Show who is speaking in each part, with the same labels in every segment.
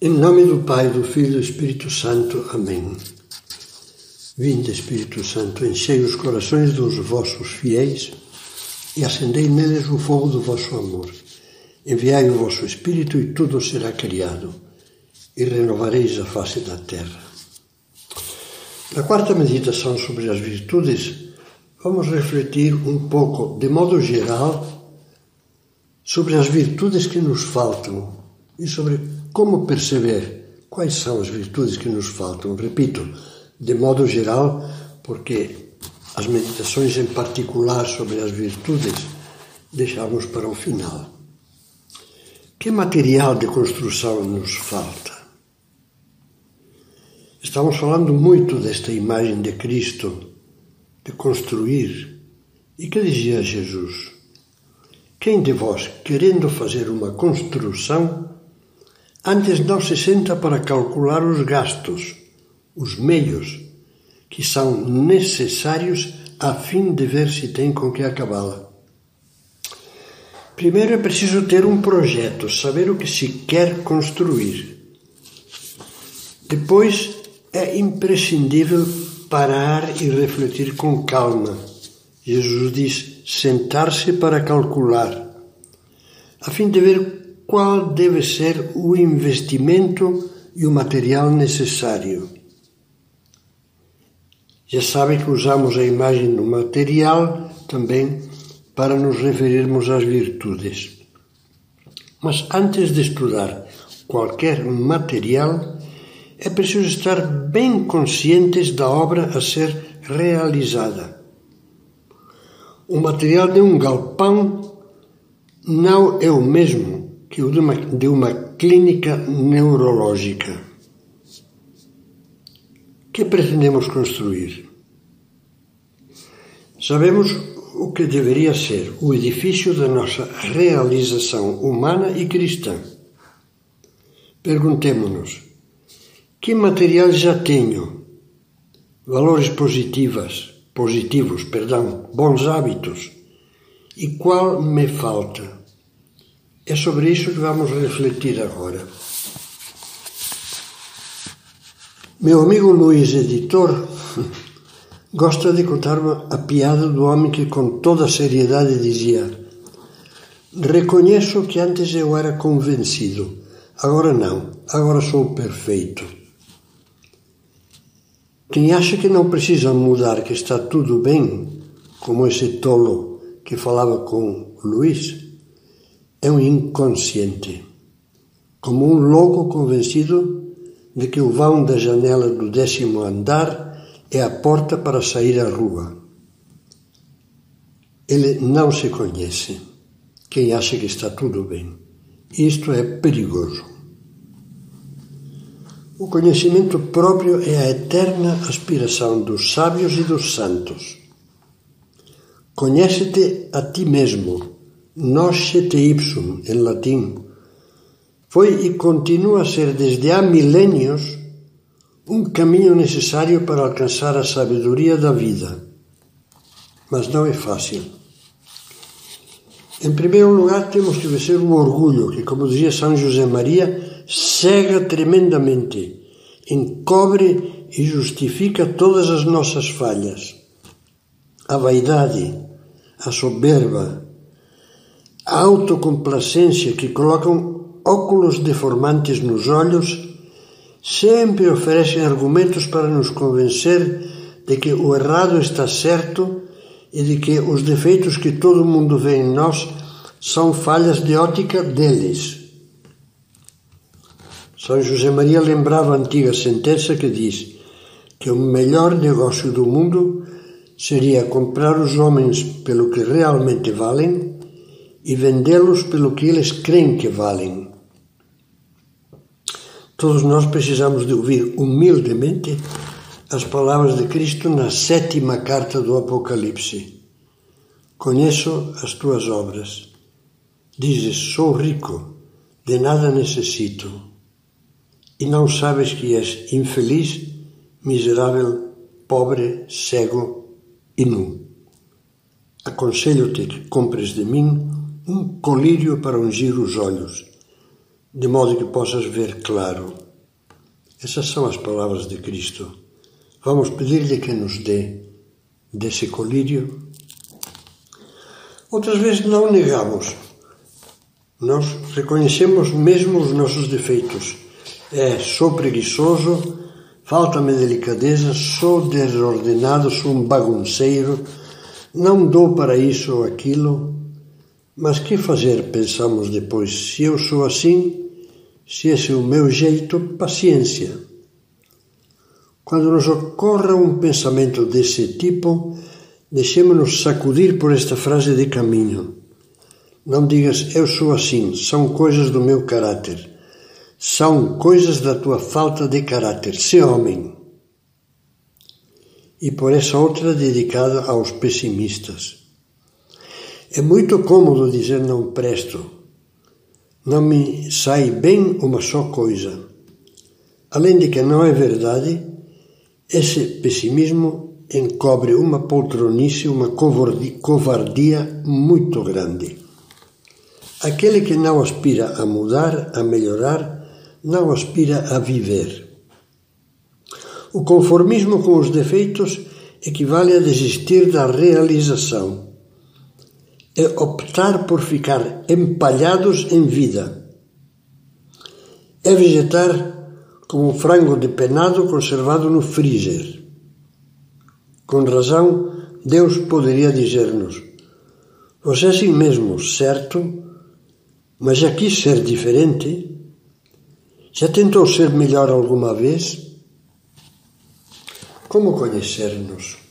Speaker 1: Em nome do Pai, do Filho e do Espírito Santo. Amém. Vinde, Espírito Santo, enchei os corações dos vossos fiéis e acendei neles o fogo do vosso amor. Enviai o vosso Espírito e tudo será criado, e renovareis a face da terra. Na quarta meditação sobre as virtudes, vamos refletir um pouco, de modo geral, sobre as virtudes que nos faltam e sobre como perceber quais são as virtudes que nos faltam? Repito, de modo geral, porque as meditações em particular sobre as virtudes deixamos para o final. Que material de construção nos falta? Estamos falando muito desta imagem de Cristo, de construir. E que dizia Jesus? Quem de vós, querendo fazer uma construção, Antes não se senta para calcular os gastos, os meios, que são necessários a fim de ver se tem com que acabá-la. Primeiro é preciso ter um projeto, saber o que se quer construir. Depois é imprescindível parar e refletir com calma. Jesus diz: sentar-se para calcular, a fim de ver qual deve ser o investimento e o material necessário. Já sabem que usamos a imagem do material também para nos referirmos às virtudes. Mas antes de estudar qualquer material, é preciso estar bem conscientes da obra a ser realizada. O material de um galpão não é o mesmo que o de uma, de uma clínica neurológica. que pretendemos construir? Sabemos o que deveria ser o edifício da nossa realização humana e cristã. Perguntemo-nos: que material já tenho? Valores positivas, positivos, perdão, bons hábitos. E qual me falta? É sobre isso que vamos refletir agora. Meu amigo Luiz, editor, gosta de contar a piada do homem que, com toda seriedade, dizia: Reconheço que antes eu era convencido, agora não, agora sou perfeito. Quem acha que não precisa mudar, que está tudo bem, como esse tolo que falava com Luiz, é um inconsciente, como um louco convencido de que o vão da janela do décimo andar é a porta para sair à rua. Ele não se conhece. Quem acha que está tudo bem. Isto é perigoso. O conhecimento próprio é a eterna aspiração dos sábios e dos santos. Conhece-te a ti mesmo Noscete ipsum, em latim, foi e continua a ser desde há milênios um caminho necessário para alcançar a sabedoria da vida. Mas não é fácil. Em primeiro lugar, temos que vencer o orgulho, que, como dizia São José Maria, cega tremendamente, encobre e justifica todas as nossas falhas. A vaidade, a soberba, a autocomplacência que colocam óculos deformantes nos olhos sempre oferecem argumentos para nos convencer de que o errado está certo e de que os defeitos que todo mundo vê em nós são falhas de ótica deles. São José Maria lembrava a antiga sentença que diz que o melhor negócio do mundo seria comprar os homens pelo que realmente valem e vendê-los pelo que eles creem que valem. Todos nós precisamos de ouvir humildemente as palavras de Cristo na sétima carta do Apocalipse. Conheço as tuas obras. Dizes: Sou rico, de nada necessito. E não sabes que és infeliz, miserável, pobre, cego e nu. Aconselho-te que compres de mim um colírio para ungir os olhos, de modo que possas ver claro. Essas são as palavras de Cristo. Vamos pedir-lhe que nos dê desse colírio. Outras vezes não negamos. Nós reconhecemos mesmo os nossos defeitos. É, sou preguiçoso, falta-me delicadeza, sou desordenado, sou um bagunceiro, não dou para isso ou aquilo. Mas que fazer, pensamos depois, se eu sou assim, se esse é o meu jeito, paciência. Quando nos ocorra um pensamento desse tipo, deixemos-nos sacudir por esta frase de caminho. Não digas eu sou assim, são coisas do meu caráter. São coisas da tua falta de caráter. Se homem. E por essa outra dedicada aos pessimistas. É muito cômodo dizer não presto. Não me sai bem uma só coisa. Além de que não é verdade, esse pessimismo encobre uma poltronice, uma covardia muito grande. Aquele que não aspira a mudar, a melhorar, não aspira a viver. O conformismo com os defeitos equivale a desistir da realização é optar por ficar empalhados em vida. É vegetar como um frango depenado conservado no freezer. Com razão, Deus poderia dizer-nos: Você é assim mesmo, certo? Mas já quis ser diferente? Já tentou ser melhor alguma vez? Como conhecer-nos?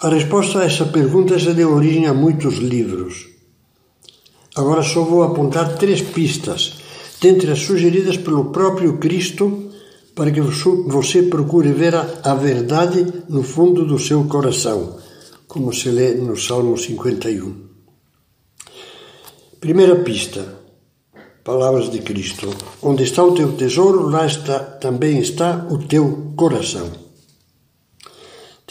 Speaker 1: A resposta a essa pergunta já deu origem a muitos livros. Agora só vou apontar três pistas, dentre as sugeridas pelo próprio Cristo, para que você procure ver a, verdade no fundo do seu coração, como se lê no Salmo 51. Primeira pista, palavras de Cristo. Onde está o teu tesouro, lá está, também está o teu coração.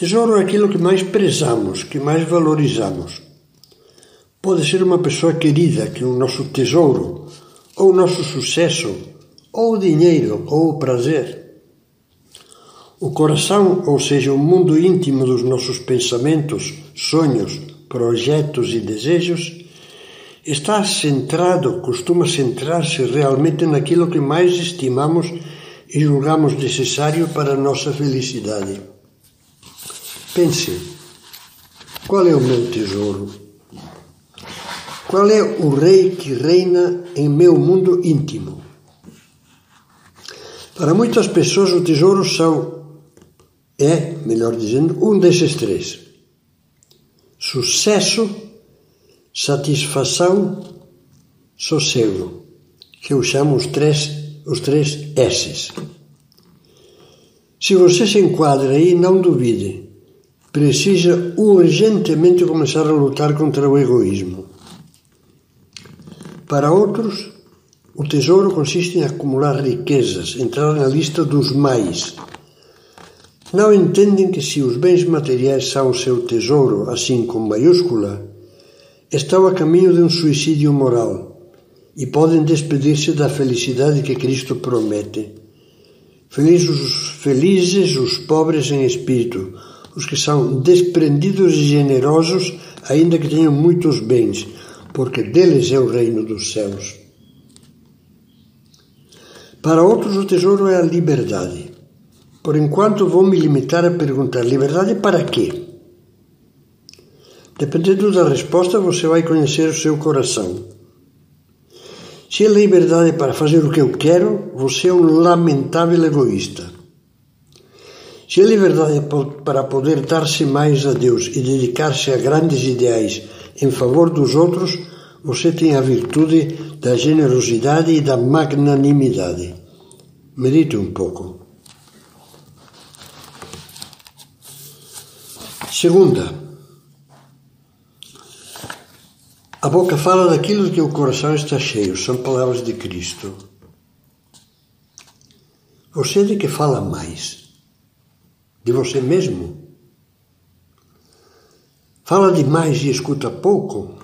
Speaker 1: Tesouro é aquilo que mais prezamos, que mais valorizamos. Pode ser uma pessoa querida, que é o nosso tesouro, ou o nosso sucesso, ou o dinheiro, ou o prazer. O coração, ou seja, o mundo íntimo dos nossos pensamentos, sonhos, projetos e desejos, está centrado, costuma centrar-se realmente naquilo que mais estimamos e julgamos necessário para a nossa felicidade. Pense, qual é o meu tesouro? Qual é o rei que reina em meu mundo íntimo? Para muitas pessoas, o tesouro são, é, melhor dizendo, um desses três: sucesso, satisfação, sossego, que eu chamo os três, os três S's. Se você se enquadra aí, não duvide precisa urgentemente começar a lutar contra o egoísmo. Para outros, o tesouro consiste em acumular riquezas, entrar na lista dos mais. Não entendem que se os bens materiais são o seu tesouro, assim com maiúscula, estão a caminho de um suicídio moral e podem despedir-se da felicidade que Cristo promete. Felizes, felizes os pobres em espírito, os que são desprendidos e generosos, ainda que tenham muitos bens, porque deles é o reino dos céus. Para outros, o tesouro é a liberdade. Por enquanto, vou me limitar a perguntar: liberdade para quê? Dependendo da resposta, você vai conhecer o seu coração. Se é liberdade para fazer o que eu quero, você é um lamentável egoísta. Se a liberdade para poder dar-se mais a Deus e dedicar-se a grandes ideais em favor dos outros, você tem a virtude da generosidade e da magnanimidade. Medite um pouco. Segunda, a boca fala daquilo que o coração está cheio, são palavras de Cristo. Você é de que fala mais? De você mesmo. Fala demais e escuta pouco.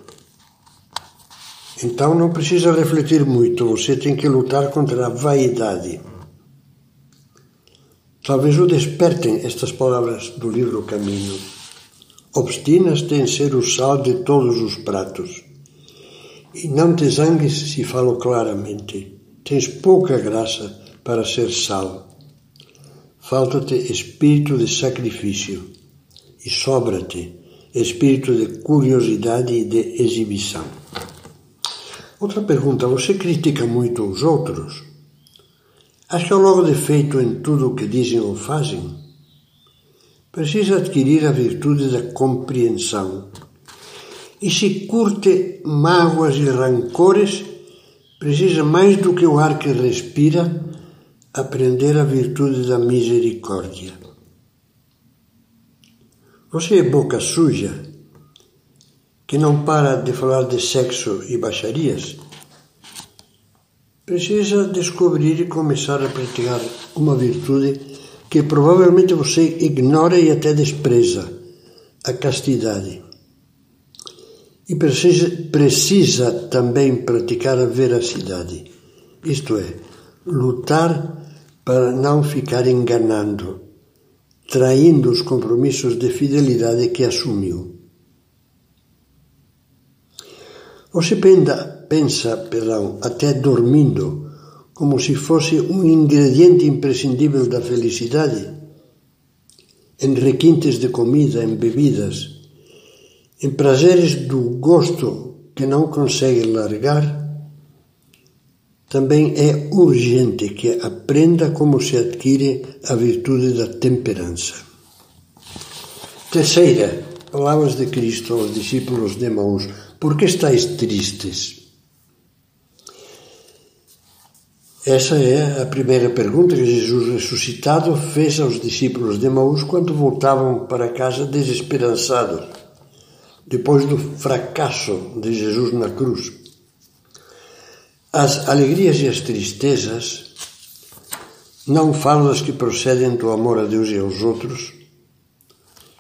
Speaker 1: Então não precisa refletir muito, você tem que lutar contra a vaidade. Talvez o despertem estas palavras do livro Caminho. Obstinas-te em ser o sal de todos os pratos. E não te zangues se falo claramente. Tens pouca graça para ser sal. Falta-te espírito de sacrifício e sobra-te espírito de curiosidade e de exibição. Outra pergunta: você critica muito os outros? Acha logo defeito em tudo o que dizem ou fazem? Precisa adquirir a virtude da compreensão. E se curte mágoas e rancores, precisa mais do que o ar que respira aprender a virtude da misericórdia. Você é boca suja, que não para de falar de sexo e baixarias? Precisa descobrir e começar a praticar uma virtude que provavelmente você ignora e até despreza, a castidade. E precisa, precisa também praticar a veracidade, isto é, lutar para não ficar enganando, traindo os compromissos de fidelidade que assumiu. Você pensa, pensa perdão, até dormindo, como se fosse um ingrediente imprescindível da felicidade? Em requintes de comida, em bebidas, em prazeres do gosto que não consegue largar? Também é urgente que aprenda como se adquire a virtude da temperança. Terceira, palavras de Cristo aos discípulos de Maús: Por que estáis tristes? Essa é a primeira pergunta que Jesus ressuscitado fez aos discípulos de Maús quando voltavam para casa desesperançados, depois do fracasso de Jesus na cruz. As alegrias e as tristezas não falo das que procedem do amor a Deus e aos outros,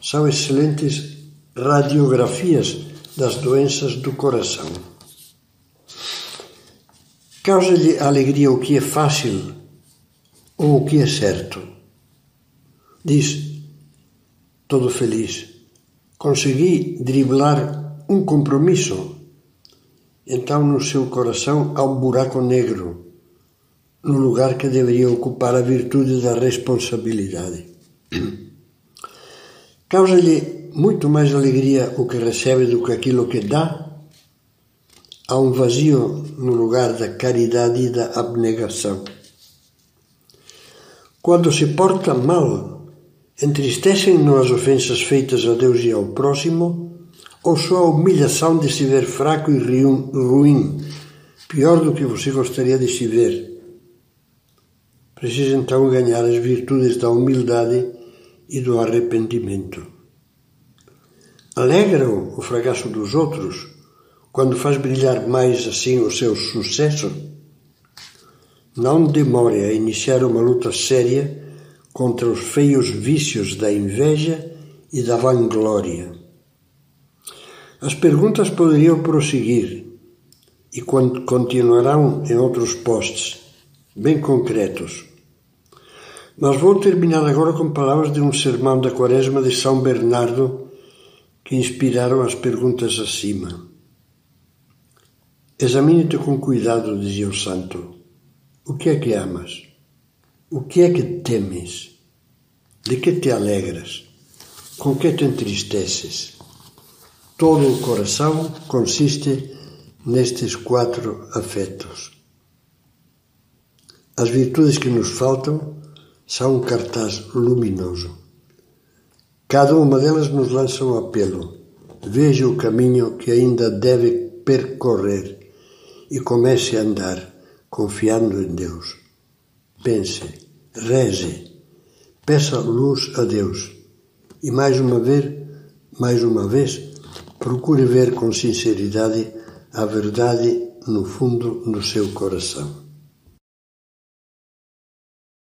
Speaker 1: são excelentes radiografias das doenças do coração. Causa-lhe alegria o que é fácil ou o que é certo. Diz, todo feliz, consegui driblar um compromisso então no seu coração há um buraco negro, no lugar que deveria ocupar a virtude da responsabilidade. Causa-lhe muito mais alegria o que recebe do que aquilo que dá? Há um vazio no lugar da caridade e da abnegação. Quando se porta mal, entristecem-no as ofensas feitas a Deus e ao próximo? Ou só a humilhação de se ver fraco e ruim, pior do que você gostaria de se ver. Precisa então ganhar as virtudes da humildade e do arrependimento. Alegra-o o fracasso dos outros quando faz brilhar mais assim o seu sucesso? Não demore a iniciar uma luta séria contra os feios vícios da inveja e da vanglória. As perguntas poderiam prosseguir e continuarão em outros posts, bem concretos. Mas vou terminar agora com palavras de um sermão da Quaresma de São Bernardo que inspiraram as perguntas acima. Examine-te com cuidado, dizia o santo. O que é que amas? O que é que temes? De que te alegras? Com que te entristeces? Todo o coração consiste nestes quatro afetos. As virtudes que nos faltam são um cartaz luminoso. Cada uma delas nos lança um apelo. Veja o caminho que ainda deve percorrer e comece a andar confiando em Deus. Pense, reze, peça luz a Deus e mais uma vez, mais uma vez, Procure ver com sinceridade a verdade no fundo do seu coração.